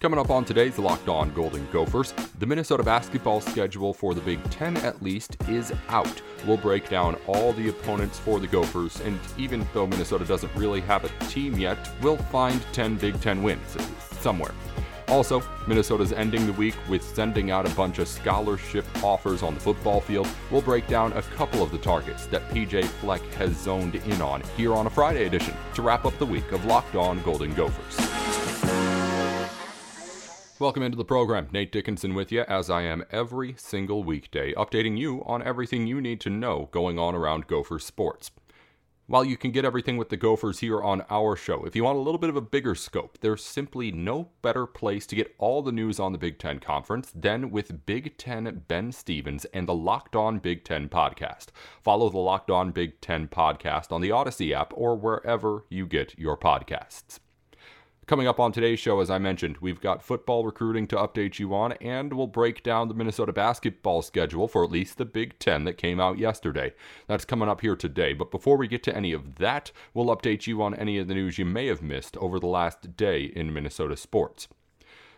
Coming up on today's Locked On Golden Gophers, the Minnesota basketball schedule for the Big Ten at least is out. We'll break down all the opponents for the Gophers, and even though Minnesota doesn't really have a team yet, we'll find 10 Big Ten wins somewhere. Also, Minnesota's ending the week with sending out a bunch of scholarship offers on the football field. We'll break down a couple of the targets that PJ Fleck has zoned in on here on a Friday edition to wrap up the week of Locked On Golden Gophers. Welcome into the program. Nate Dickinson with you, as I am every single weekday, updating you on everything you need to know going on around Gopher sports. While you can get everything with the Gophers here on our show, if you want a little bit of a bigger scope, there's simply no better place to get all the news on the Big Ten Conference than with Big Ten Ben Stevens and the Locked On Big Ten podcast. Follow the Locked On Big Ten podcast on the Odyssey app or wherever you get your podcasts. Coming up on today's show, as I mentioned, we've got football recruiting to update you on, and we'll break down the Minnesota basketball schedule for at least the Big Ten that came out yesterday. That's coming up here today. But before we get to any of that, we'll update you on any of the news you may have missed over the last day in Minnesota sports.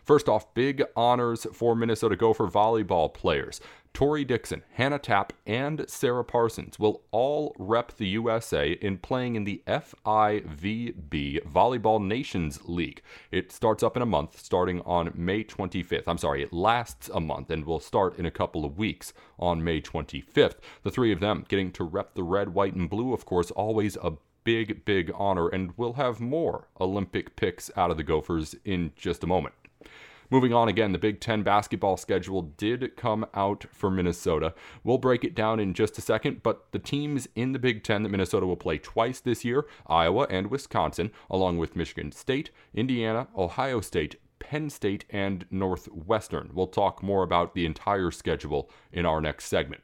First off, big honors for Minnesota Gopher volleyball players. Tori Dixon, Hannah Tapp, and Sarah Parsons will all rep the USA in playing in the FIVB Volleyball Nations League. It starts up in a month, starting on May 25th. I'm sorry, it lasts a month and will start in a couple of weeks on May 25th. The three of them getting to rep the red, white, and blue, of course, always a big, big honor, and we'll have more Olympic picks out of the Gophers in just a moment. Moving on again, the Big Ten basketball schedule did come out for Minnesota. We'll break it down in just a second, but the teams in the Big Ten that Minnesota will play twice this year Iowa and Wisconsin, along with Michigan State, Indiana, Ohio State, Penn State, and Northwestern. We'll talk more about the entire schedule in our next segment.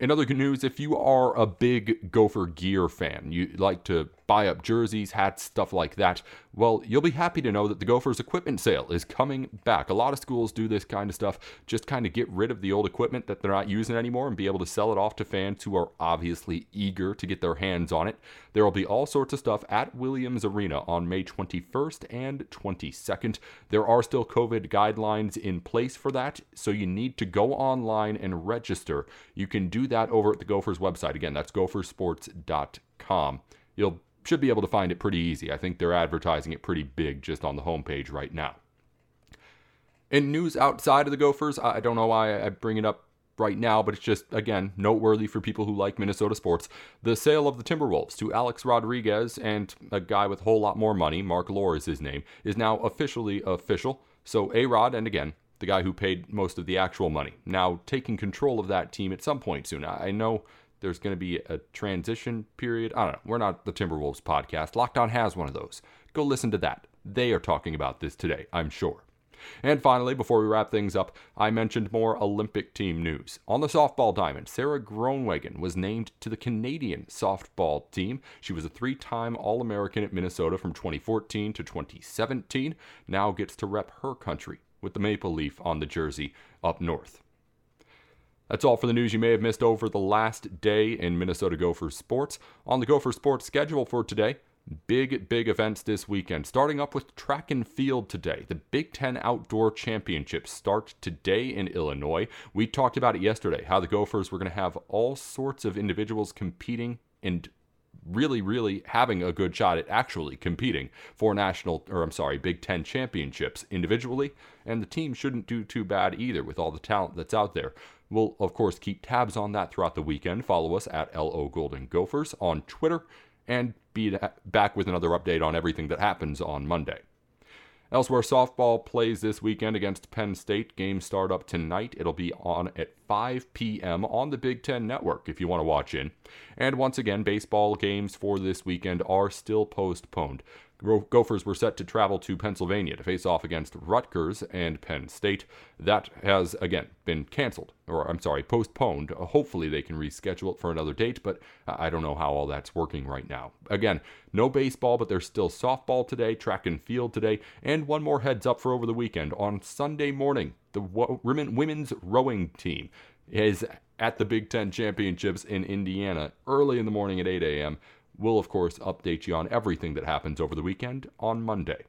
In other good news, if you are a big Gopher gear fan, you like to buy up jerseys, hats, stuff like that, well, you'll be happy to know that the Gophers equipment sale is coming back. A lot of schools do this kind of stuff, just kind of get rid of the old equipment that they're not using anymore and be able to sell it off to fans who are obviously eager to get their hands on it. There will be all sorts of stuff at Williams Arena on May 21st and 22nd. There are still COVID guidelines in place for that, so you need to go online and register. You can do that over at the Gophers website. Again, that's gophersports.com. You'll should be able to find it pretty easy. I think they're advertising it pretty big just on the homepage right now. In news outside of the Gophers, I don't know why I bring it up right now, but it's just, again, noteworthy for people who like Minnesota sports. The sale of the Timberwolves to Alex Rodriguez and a guy with a whole lot more money, Marc Lore is his name, is now officially official. So A Rod, and again, the guy who paid most of the actual money, now taking control of that team at some point soon. I know there's going to be a transition period. I don't know. We're not the Timberwolves podcast. Locked On has one of those. Go listen to that. They are talking about this today, I'm sure. And finally, before we wrap things up, I mentioned more Olympic team news. On the softball diamond, Sarah Groenewegen was named to the Canadian softball team. She was a three time All American at Minnesota from 2014 to 2017, now gets to rep her country with the maple leaf on the jersey up north. That's all for the news you may have missed over the last day in Minnesota Gophers sports. On the Gopher sports schedule for today, big, big events this weekend. Starting up with track and field today. The Big Ten Outdoor Championships start today in Illinois. We talked about it yesterday, how the Gophers were going to have all sorts of individuals competing and really, really having a good shot at actually competing for national, or I'm sorry, Big Ten championships individually. And the team shouldn't do too bad either with all the talent that's out there. We'll, of course, keep tabs on that throughout the weekend. Follow us at LO Golden Gophers on Twitter and be back with another update on everything that happens on Monday. Elsewhere, softball plays this weekend against Penn State. Games start up tonight. It'll be on at 5 p.m. on the Big Ten Network if you want to watch in. And once again, baseball games for this weekend are still postponed. Gophers were set to travel to Pennsylvania to face off against Rutgers and Penn State. That has, again, been canceled, or I'm sorry, postponed. Uh, hopefully they can reschedule it for another date, but I don't know how all that's working right now. Again, no baseball, but there's still softball today, track and field today, and one more heads up for over the weekend. On Sunday morning, the women's rowing team is at the Big Ten Championships in Indiana early in the morning at 8 a.m. We'll, of course, update you on everything that happens over the weekend on Monday.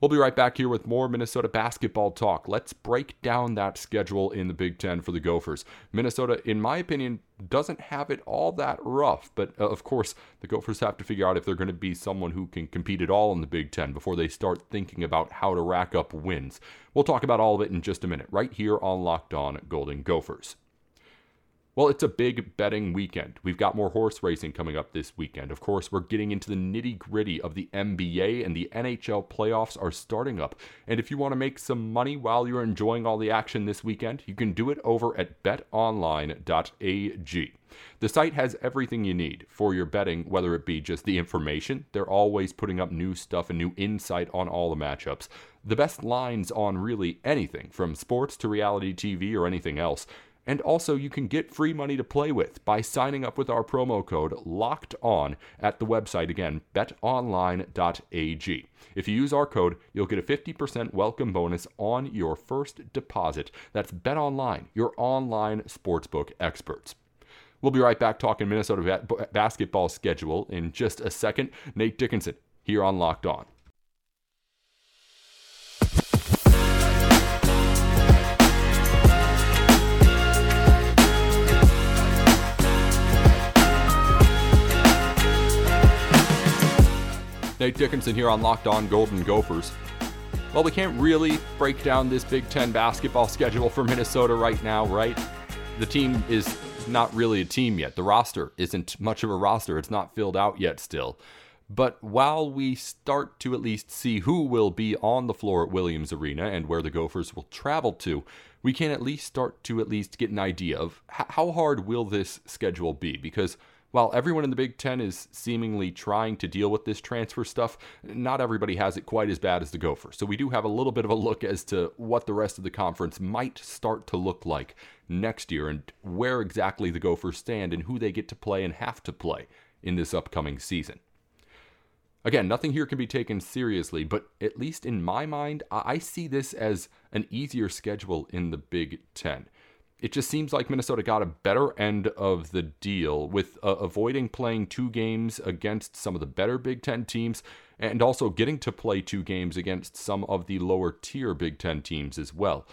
We'll be right back here with more Minnesota basketball talk. Let's break down that schedule in the Big Ten for the Gophers. Minnesota, in my opinion, doesn't have it all that rough, but uh, of course, the Gophers have to figure out if they're going to be someone who can compete at all in the Big Ten before they start thinking about how to rack up wins. We'll talk about all of it in just a minute, right here on Locked On Golden Gophers. Well, it's a big betting weekend. We've got more horse racing coming up this weekend. Of course, we're getting into the nitty gritty of the NBA, and the NHL playoffs are starting up. And if you want to make some money while you're enjoying all the action this weekend, you can do it over at betonline.ag. The site has everything you need for your betting, whether it be just the information, they're always putting up new stuff and new insight on all the matchups, the best lines on really anything, from sports to reality TV or anything else. And also, you can get free money to play with by signing up with our promo code LOCKED ON at the website again, betonline.ag. If you use our code, you'll get a 50% welcome bonus on your first deposit. That's BetOnline, your online sportsbook experts. We'll be right back talking Minnesota basketball schedule in just a second. Nate Dickinson here on Locked On. Nate Dickinson here on Locked On Golden Gophers. Well, we can't really break down this Big Ten basketball schedule for Minnesota right now, right? The team is not really a team yet. The roster isn't much of a roster, it's not filled out yet still. But while we start to at least see who will be on the floor at Williams Arena and where the Gophers will travel to, we can at least start to at least get an idea of how hard will this schedule be because while everyone in the Big Ten is seemingly trying to deal with this transfer stuff, not everybody has it quite as bad as the Gophers. So we do have a little bit of a look as to what the rest of the conference might start to look like next year and where exactly the Gophers stand and who they get to play and have to play in this upcoming season. Again, nothing here can be taken seriously, but at least in my mind, I see this as an easier schedule in the Big Ten it just seems like Minnesota got a better end of the deal with uh, avoiding playing two games against some of the better Big Ten teams and also getting to play two games against some of the lower tier Big Ten teams as well.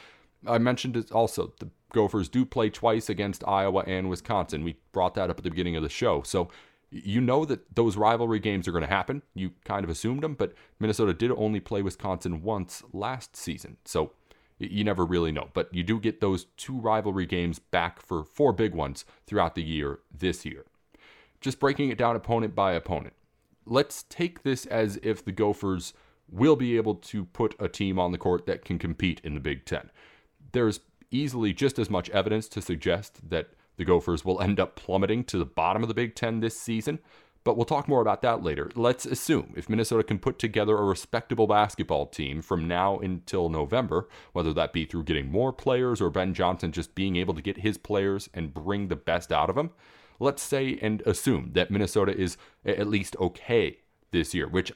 I mentioned it also, the Gophers do play twice against Iowa and Wisconsin. We brought that up at the beginning of the show. So you know that those rivalry games are going to happen. You kind of assumed them, but Minnesota did only play Wisconsin once last season. So you never really know. But you do get those two rivalry games back for four big ones throughout the year this year. Just breaking it down opponent by opponent. Let's take this as if the Gophers will be able to put a team on the court that can compete in the Big Ten. There's easily just as much evidence to suggest that the Gophers will end up plummeting to the bottom of the Big Ten this season but we'll talk more about that later. Let's assume if Minnesota can put together a respectable basketball team from now until November, whether that be through getting more players or Ben Johnson just being able to get his players and bring the best out of them, let's say and assume that Minnesota is at least okay this year, which,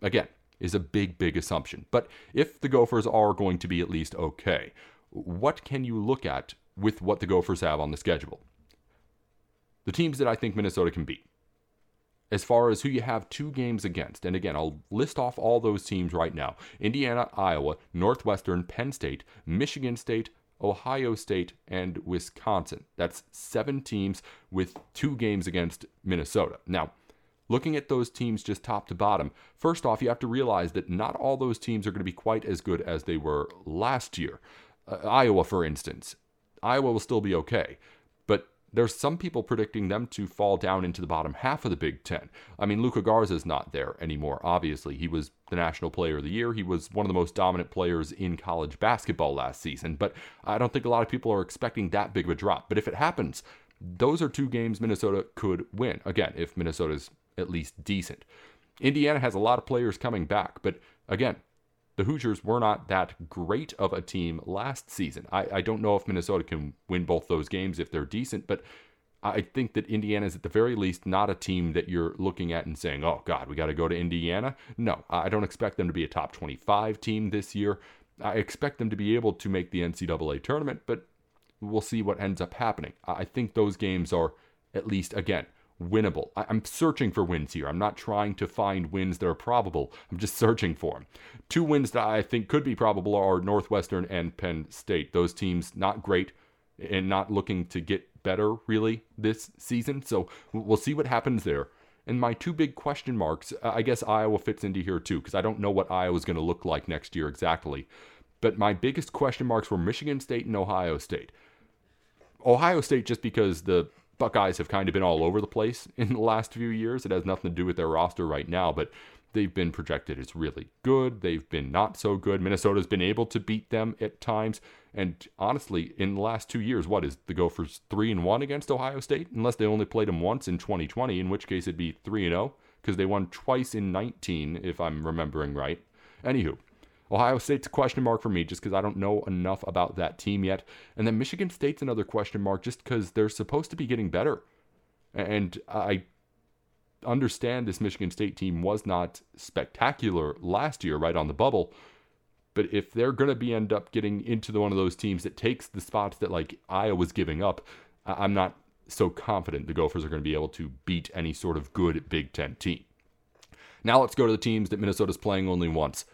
again, is a big, big assumption. But if the Gophers are going to be at least okay, what can you look at with what the Gophers have on the schedule? The teams that I think Minnesota can beat as far as who you have two games against. And again, I'll list off all those teams right now Indiana, Iowa, Northwestern, Penn State, Michigan State, Ohio State, and Wisconsin. That's seven teams with two games against Minnesota. Now, looking at those teams just top to bottom, first off, you have to realize that not all those teams are going to be quite as good as they were last year. Uh, Iowa, for instance, Iowa will still be okay there's some people predicting them to fall down into the bottom half of the Big Ten. I mean, Luka Garza is not there anymore, obviously. He was the National Player of the Year. He was one of the most dominant players in college basketball last season, but I don't think a lot of people are expecting that big of a drop. But if it happens, those are two games Minnesota could win. Again, if Minnesota's at least decent. Indiana has a lot of players coming back, but again, the Hoosiers were not that great of a team last season. I, I don't know if Minnesota can win both those games if they're decent, but I think that Indiana is at the very least not a team that you're looking at and saying, oh, God, we got to go to Indiana. No, I don't expect them to be a top 25 team this year. I expect them to be able to make the NCAA tournament, but we'll see what ends up happening. I think those games are at least, again, winnable. I- am searching for wins here. I'm not trying to find wins that are probable. I'm just searching for them. Two wins that I think could be probable are Northwestern and Penn State. Those teams not great and not looking to get better really this season. So we'll see what happens there. And my two big question marks, uh, I guess Iowa fits into here too, because I don't know what Iowa's going to look like next year exactly. But my biggest question marks were Michigan State and Ohio State. Ohio State, just because the Buckeyes have kind of been all over the place in the last few years. It has nothing to do with their roster right now, but they've been projected as really good. They've been not so good. Minnesota's been able to beat them at times. And honestly, in the last two years, what is the Gophers three and one against Ohio State? Unless they only played them once in 2020, in which case it'd be three and zero oh, because they won twice in 19, if I'm remembering right. Anywho, Ohio State's a question mark for me just because I don't know enough about that team yet. And then Michigan State's another question mark just because they're supposed to be getting better. And I understand this Michigan State team was not spectacular last year, right on the bubble. But if they're going to be end up getting into the, one of those teams that takes the spots that like Iowa's giving up, I'm not so confident the Gophers are going to be able to beat any sort of good Big Ten team. Now let's go to the teams that Minnesota's playing only once.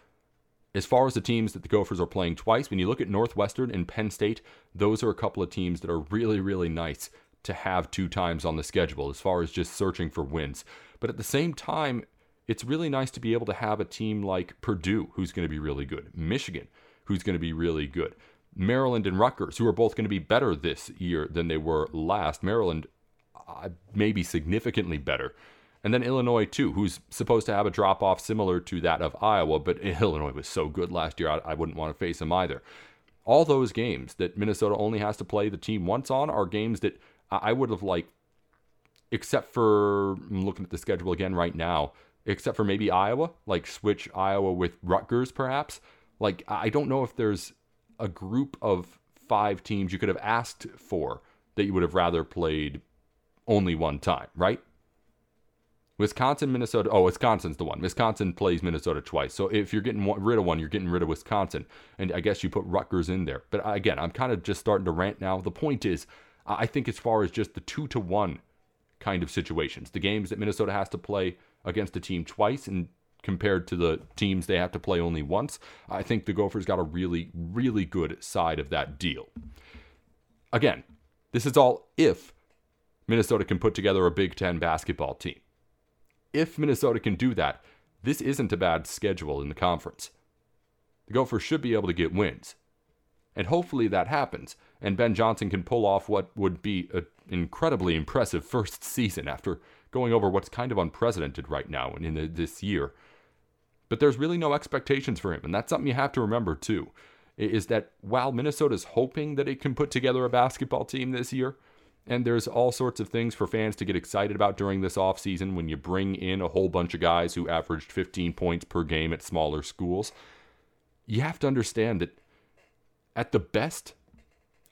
As far as the teams that the Gophers are playing twice, when you look at Northwestern and Penn State, those are a couple of teams that are really, really nice to have two times on the schedule as far as just searching for wins. But at the same time, it's really nice to be able to have a team like Purdue, who's going to be really good, Michigan, who's going to be really good, Maryland and Rutgers, who are both going to be better this year than they were last. Maryland, uh, maybe significantly better. And then Illinois, too, who's supposed to have a drop off similar to that of Iowa, but Illinois was so good last year, I, I wouldn't want to face them either. All those games that Minnesota only has to play the team once on are games that I would have liked, except for I'm looking at the schedule again right now, except for maybe Iowa, like switch Iowa with Rutgers perhaps. Like, I don't know if there's a group of five teams you could have asked for that you would have rather played only one time, right? Wisconsin, Minnesota. Oh, Wisconsin's the one. Wisconsin plays Minnesota twice. So if you're getting rid of one, you're getting rid of Wisconsin. And I guess you put Rutgers in there. But again, I'm kind of just starting to rant now. The point is, I think as far as just the two to one kind of situations, the games that Minnesota has to play against a team twice and compared to the teams they have to play only once, I think the Gophers got a really, really good side of that deal. Again, this is all if Minnesota can put together a Big Ten basketball team if Minnesota can do that, this isn't a bad schedule in the conference. The Gophers should be able to get wins. And hopefully that happens, and Ben Johnson can pull off what would be an incredibly impressive first season after going over what's kind of unprecedented right now in this year. But there's really no expectations for him, and that's something you have to remember too. Is that while Minnesota's hoping that it can put together a basketball team this year, and there's all sorts of things for fans to get excited about during this offseason when you bring in a whole bunch of guys who averaged 15 points per game at smaller schools. You have to understand that at the best,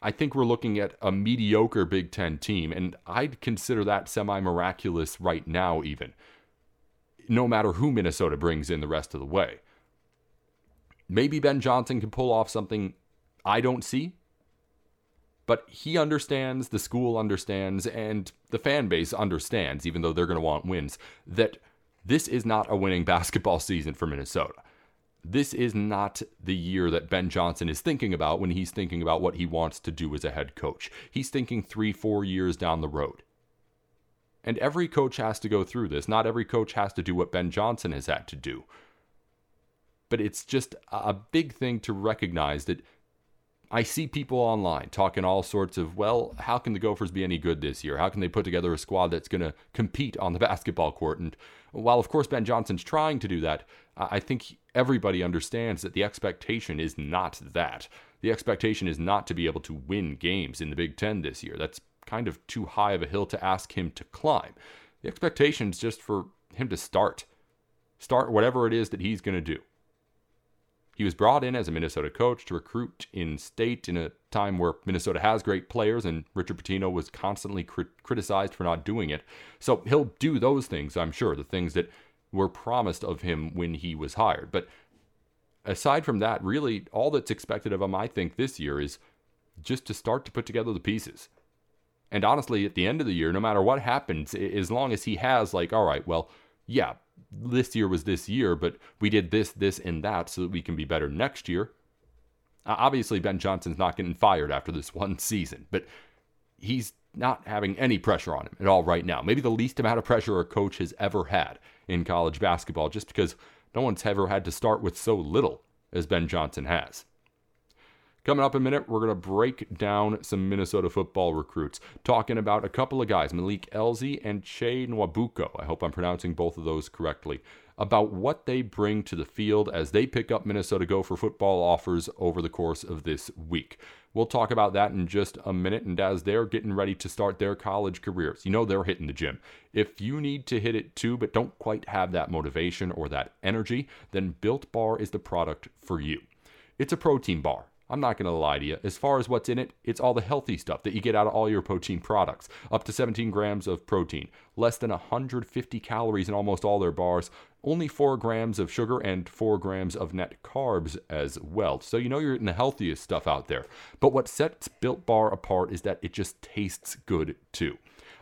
I think we're looking at a mediocre Big Ten team, and I'd consider that semi miraculous right now, even, no matter who Minnesota brings in the rest of the way. Maybe Ben Johnson can pull off something I don't see, but he understands, the school understands, and the fan base understands, even though they're going to want wins, that this is not a winning basketball season for Minnesota. This is not the year that Ben Johnson is thinking about when he's thinking about what he wants to do as a head coach. He's thinking three, four years down the road. And every coach has to go through this. Not every coach has to do what Ben Johnson has had to do. But it's just a big thing to recognize that I see people online talking all sorts of, well, how can the Gophers be any good this year? How can they put together a squad that's going to compete on the basketball court? And while, of course, Ben Johnson's trying to do that, I think everybody understands that the expectation is not that. The expectation is not to be able to win games in the Big Ten this year. That's kind of too high of a hill to ask him to climb. The expectation is just for him to start. Start whatever it is that he's going to do. He was brought in as a Minnesota coach to recruit in state in a time where Minnesota has great players and Richard Pitino was constantly crit- criticized for not doing it. So he'll do those things, I'm sure, the things that were promised of him when he was hired. But aside from that, really, all that's expected of him, I think, this year is just to start to put together the pieces. And honestly, at the end of the year, no matter what happens, as long as he has, like, all right, well, yeah, this year was this year, but we did this, this, and that so that we can be better next year. Obviously, Ben Johnson's not getting fired after this one season, but he's not having any pressure on him at all right now. Maybe the least amount of pressure a coach has ever had in college basketball, just because no one's ever had to start with so little as Ben Johnson has. Coming up in a minute, we're going to break down some Minnesota football recruits, talking about a couple of guys, Malik Elzy and Che Nwabuko. I hope I'm pronouncing both of those correctly. About what they bring to the field as they pick up Minnesota Gopher football offers over the course of this week. We'll talk about that in just a minute. And as they're getting ready to start their college careers, you know they're hitting the gym. If you need to hit it too, but don't quite have that motivation or that energy, then Built Bar is the product for you. It's a protein bar I'm not going to lie to you. As far as what's in it, it's all the healthy stuff that you get out of all your protein products. Up to 17 grams of protein, less than 150 calories in almost all their bars, only 4 grams of sugar and 4 grams of net carbs as well. So you know you're eating the healthiest stuff out there. But what sets Built Bar apart is that it just tastes good too.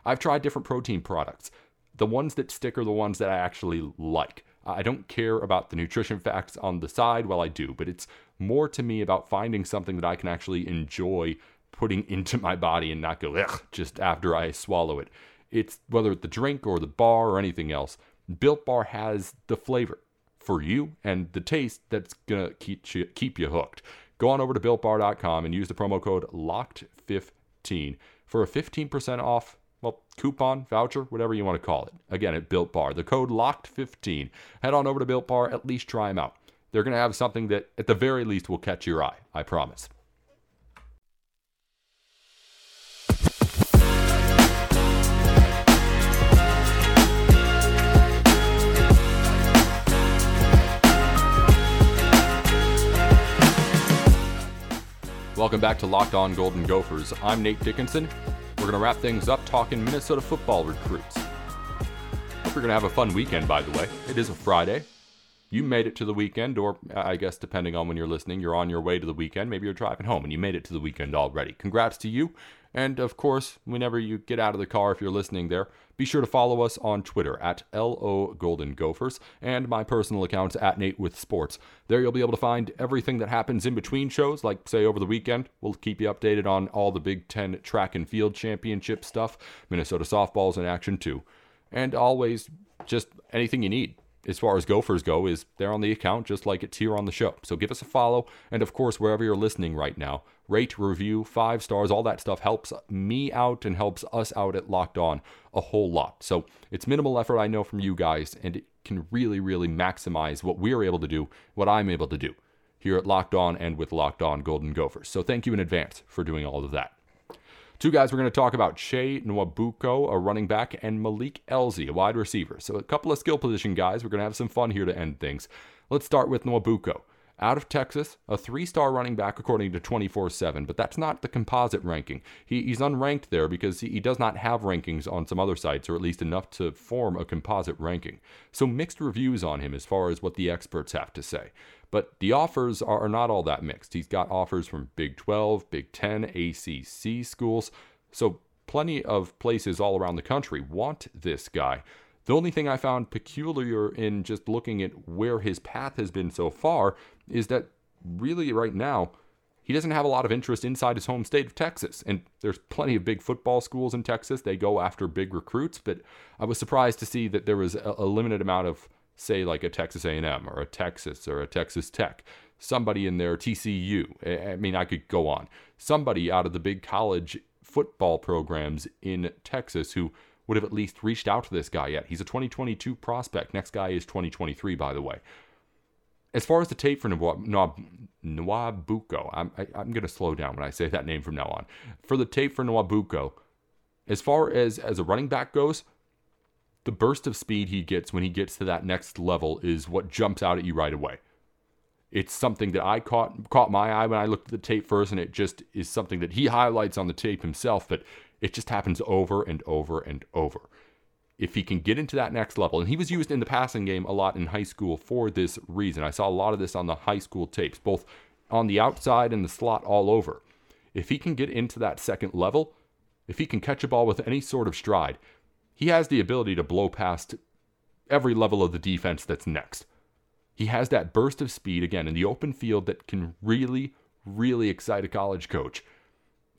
I've tried different protein products. The ones that stick are the ones that I actually like. I don't care about the nutrition facts on the side, well, I do, but it's more to me about finding something that I can actually enjoy putting into my body and not go, ugh, just after I swallow it. It's whether it's the drink or the bar or anything else, Built Bar has the flavor for you and the taste that's to keep you, keep you hooked. Go on over to builtbar.com and use the promo code LOCKED15 for a 15% off well, coupon, voucher, whatever you want to call it. Again, at Built Bar. The code LOCKED15. Head on over to Built Bar, at least try them out. They're going to have something that, at the very least, will catch your eye. I promise. Welcome back to Locked On Golden Gophers. I'm Nate Dickinson. We're going to wrap things up talking Minnesota football recruits. Hope you're going to have a fun weekend, by the way. It is a Friday. You made it to the weekend, or uh, I guess depending on when you're listening, you're on your way to the weekend. Maybe you're driving home and you made it to the weekend already. Congrats to you. And of course, whenever you get out of the car, if you're listening there, be sure to follow us on Twitter at LO Golden Gophers and my personal accounts at Nate with Sports. There you'll be able to find everything that happens in between shows, like say over the weekend. We'll keep you updated on all the Big Ten track and field championship stuff. Minnesota softball's in action too. And always just anything you need as far as Gophers go, is there on the account, just like it's here on the show. So give us a follow. And of course, wherever you're listening right now, rate, review, five stars, all that stuff helps me out and helps us out at Locked On a whole lot. So it's minimal effort, I know, from you guys, and it can really, really maximize what we're able to do, what I'm able to do here at Locked On and with Locked On Golden Gophers. So thank you in advance for doing all of that. Two guys we're going to talk about Che Nwabuko, a running back, and Malik Elzy, a wide receiver. So, a couple of skill position guys. We're going to have some fun here to end things. Let's start with Nwabuko. Out of Texas, a three star running back according to 24 7, but that's not the composite ranking. He, he's unranked there because he, he does not have rankings on some other sites, or at least enough to form a composite ranking. So, mixed reviews on him as far as what the experts have to say. But the offers are not all that mixed. He's got offers from Big 12, Big 10, ACC schools. So plenty of places all around the country want this guy. The only thing I found peculiar in just looking at where his path has been so far is that really right now, he doesn't have a lot of interest inside his home state of Texas. And there's plenty of big football schools in Texas. They go after big recruits, but I was surprised to see that there was a, a limited amount of say like a Texas A&M or a Texas or a Texas Tech, somebody in there TCU. I mean, I could go on. Somebody out of the big college football programs in Texas who would have at least reached out to this guy yet. He's a 2022 prospect. Next guy is 2023, by the way. As far as the tape for Nwabuko, I'm, I, am i am going to slow down when I say that name from now on. For the tape for Nwabuko, as far as as a running back goes, the burst of speed he gets when he gets to that next level is what jumps out at you right away. It's something that I caught caught my eye when I looked at the tape first, and it just is something that he highlights on the tape himself, but it just happens over and over and over. If he can get into that next level, and he was used in the passing game a lot in high school for this reason. I saw a lot of this on the high school tapes, both on the outside and the slot all over. If he can get into that second level, if he can catch a ball with any sort of stride, he has the ability to blow past every level of the defense that's next. He has that burst of speed, again, in the open field that can really, really excite a college coach.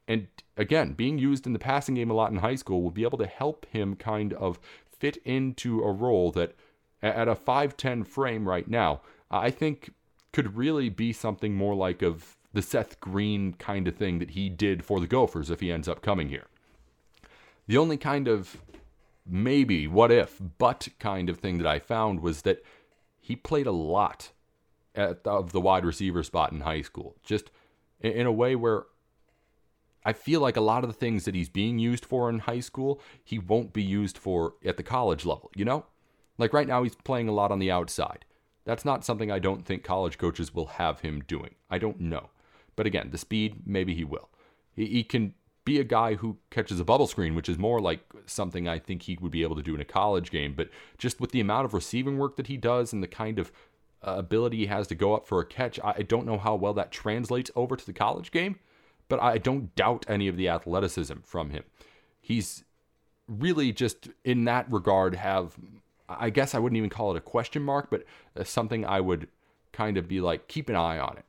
And again, being used in the passing game a lot in high school will be able to help him kind of fit into a role that at a 5'10 frame right now, I think could really be something more like of the Seth Green kind of thing that he did for the Gophers if he ends up coming here. The only kind of maybe, what if, but kind of thing that I found was that he played a lot at, of the wide receiver spot in high school, just in a way where I feel like a lot of the things that he's being used for in high school, he won't be used for at the college level, you know? Like right now, he's playing a lot on the outside. That's not something I don't think college coaches will have him doing. I don't know. But again, the speed, maybe he will. He, he can be a guy who catches a bubble screen, which is more like something I think he would be able to do in a college game. But just with the amount of receiving work that he does and the kind of uh, ability he has to go up for a catch, I don't know how well that translates over to the college game but I don't doubt any of the athleticism from him. He's really just in that regard have I guess I wouldn't even call it a question mark, but something I would kind of be like keep an eye on it.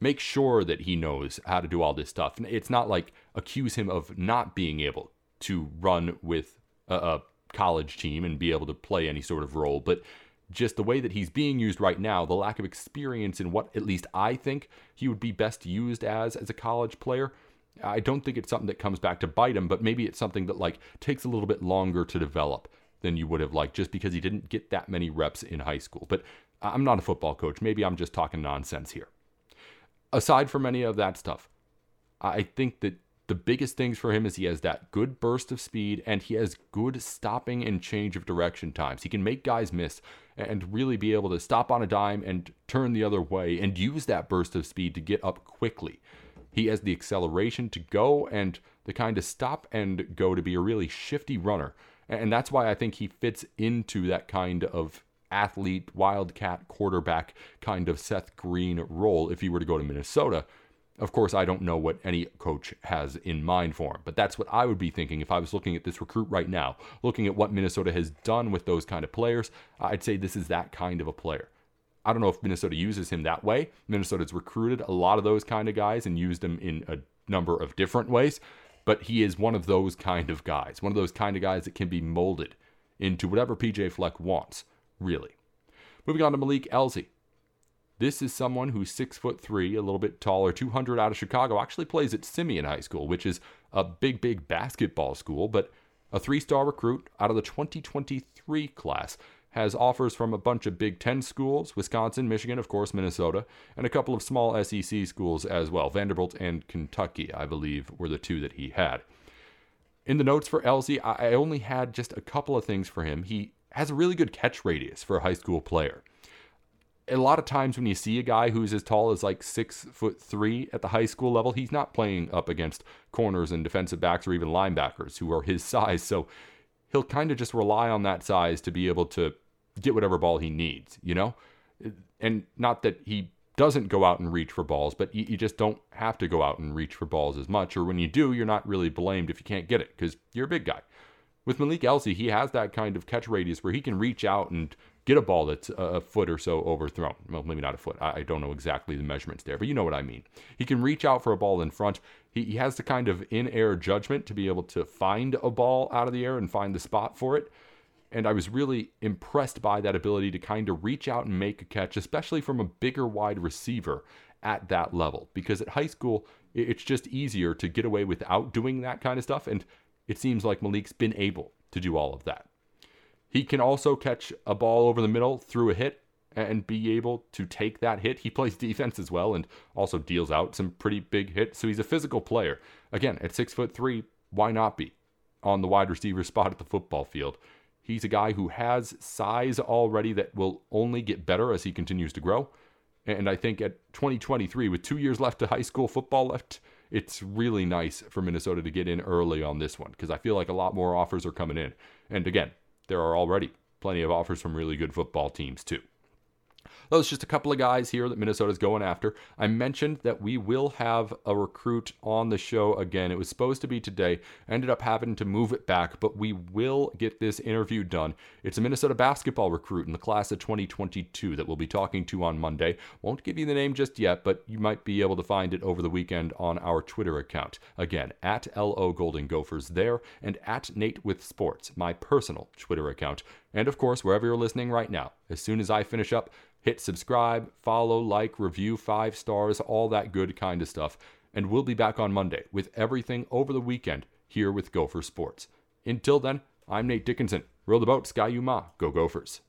Make sure that he knows how to do all this stuff. It's not like accuse him of not being able to run with a, a college team and be able to play any sort of role, but just the way that he's being used right now, the lack of experience in what at least I think he would be best used as as a college player. I don't think it's something that comes back to bite him, but maybe it's something that like takes a little bit longer to develop than you would have liked just because he didn't get that many reps in high school. But I'm not a football coach. Maybe I'm just talking nonsense here. Aside from any of that stuff, I think that the biggest things for him is he has that good burst of speed and he has good stopping and change of direction times. He can make guys miss and really be able to stop on a dime and turn the other way and use that burst of speed to get up quickly. He has the acceleration to go and the kind of stop and go to be a really shifty runner. And that's why I think he fits into that kind of athlete, wildcat quarterback kind of Seth Green role if he were to go to Minnesota. Of course, I don't know what any coach has in mind for him, but that's what I would be thinking if I was looking at this recruit right now, looking at what Minnesota has done with those kind of players. I'd say this is that kind of a player. I don't know if Minnesota uses him that way. Minnesota's recruited a lot of those kind of guys and used them in a number of different ways, but he is one of those kind of guys, one of those kind of guys that can be molded into whatever PJ Fleck wants, really. Moving on to Malik Elzy. This is someone who's six foot three, a little bit taller, 200 out of Chicago, actually plays at Simeon High School, which is a big, big basketball school, but a three star recruit out of the 2023 class. Has offers from a bunch of Big Ten schools, Wisconsin, Michigan, of course, Minnesota, and a couple of small SEC schools as well. Vanderbilt and Kentucky, I believe, were the two that he had. In the notes for Elzy, I only had just a couple of things for him. He has a really good catch radius for a high school player a lot of times when you see a guy who's as tall as like six foot three at the high school level, he's not playing up against corners and defensive backs or even linebackers who are his size. So he'll kind of just rely on that size to be able to get whatever ball he needs, you know? And not that he doesn't go out and reach for balls, but you, just don't have to go out and reach for balls as much. Or when you do, you're not really blamed if you can't get it because you're a big guy. With Malik Elzy, he has that kind of catch radius where he can reach out and get a ball that's a foot or so overthrown. Well, maybe not a foot. I don't know exactly the measurements there, but you know what I mean. He can reach out for a ball in front. He, he has the kind of in air judgment to be able to find a ball out of the air and find the spot for it. And I was really impressed by that ability to kind of reach out and make a catch, especially from a bigger wide receiver at that level. Because at high school, it's just easier to get away without doing that kind of stuff. And it seems like Malik's been able to do all of that. He can also catch a ball over the middle through a hit and be able to take that hit. He plays defense as well and also deals out some pretty big hits. So he's a physical player. Again, at six foot three, why not be on the wide receiver spot at the football field? He's a guy who has size already that will only get better as he continues to grow. And I think at 2023, with two years left to high school football left, it's really nice for Minnesota to get in early on this one because I feel like a lot more offers are coming in. And again, there are already plenty of offers from really good football teams, too. Those just a couple of guys here that Minnesota's going after. I mentioned that we will have a recruit on the show again. It was supposed to be today, ended up having to move it back, but we will get this interview done. It's a Minnesota basketball recruit in the class of 2022 that we'll be talking to on Monday. Won't give you the name just yet, but you might be able to find it over the weekend on our Twitter account. Again, at LO Golden Gophers there and at Nate with Sports, my personal Twitter account. And of course, wherever you're listening right now, as soon as I finish up, hit subscribe, follow, like, review, five stars, all that good kind of stuff. And we'll be back on Monday with everything over the weekend here with Gopher Sports. Until then, I'm Nate Dickinson. Row the boat, Ski-U-Mah. Go Gophers.